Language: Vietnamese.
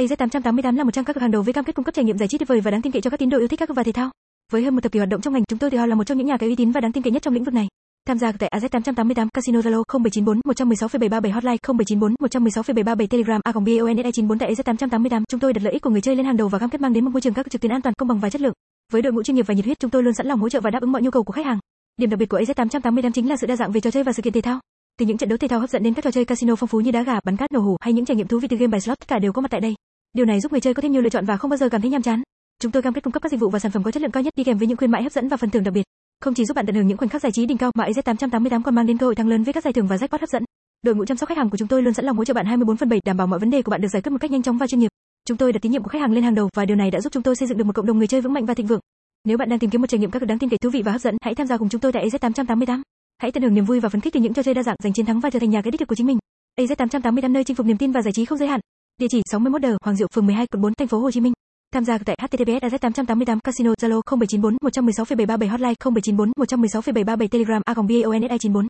AZ888 là một trang các cửa hàng đầu với cam kết cung cấp trải nghiệm giải trí tuyệt vời và đáng tin cậy cho các tín đồ yêu thích các và thể thao. Với hơn một thập kỷ hoạt động trong ngành, chúng tôi tự hào là một trong những nhà cái uy tín và đáng tin cậy nhất trong lĩnh vực này. Tham gia tại AZ888 Casino Zalo 0794 116,737 Hotline 0794 116,737 Telegram a BONSI94 tại AZ888 chúng tôi đặt lợi ích của người chơi lên hàng đầu và cam kết mang đến một môi trường các trực tuyến an toàn công bằng và chất lượng. Với đội ngũ chuyên nghiệp và nhiệt huyết chúng tôi luôn sẵn lòng hỗ trợ và đáp ứng mọi nhu cầu của khách hàng. Điểm đặc biệt của AZ888 chính là sự đa dạng về trò chơi và sự kiện thể thao. Từ những trận đấu thể thao hấp dẫn đến các trò chơi casino phong phú như đá gà, bắn cát, nổ hũ hay những trải nghiệm thú vị từ game bài slot tất cả đều có mặt tại đây. Điều này giúp người chơi có thêm nhiều lựa chọn và không bao giờ cảm thấy nhàm chán. Chúng tôi cam kết cung cấp các dịch vụ và sản phẩm có chất lượng cao nhất đi kèm với những khuyến mãi hấp dẫn và phần thưởng đặc biệt. Không chỉ giúp bạn tận hưởng những khoảnh khắc giải trí đỉnh cao mà AZ888 còn mang đến cơ hội thắng lớn với các giải thưởng và jackpot hấp dẫn. Đội ngũ chăm sóc khách hàng của chúng tôi luôn sẵn lòng hỗ trợ bạn 24 phần 7 đảm bảo mọi vấn đề của bạn được giải quyết một cách nhanh chóng và chuyên nghiệp. Chúng tôi đặt tín nhiệm của khách hàng lên hàng đầu và điều này đã giúp chúng tôi xây dựng được một cộng đồng người chơi vững mạnh và thịnh vượng. Nếu bạn đang tìm kiếm một trải nghiệm các đáng tin cậy thú vị và hấp dẫn, hãy tham gia cùng chúng tôi tại AZ888. Hãy tận hưởng niềm vui và phấn khích từ những trò chơi đa dạng, giành chiến thắng và trở thành nhà cái đích thực của chính mình. AZ885 nơi chinh phục niềm tin và giải trí không giới hạn. Địa chỉ 61 Đờ, Hoàng Diệu, phường 12, quận 4, thành phố Hồ Chí Minh. Tham gia tại https AZ888 Casino Zalo 0794 116,737 Hotline 0794 116,737 Telegram a BONSE 94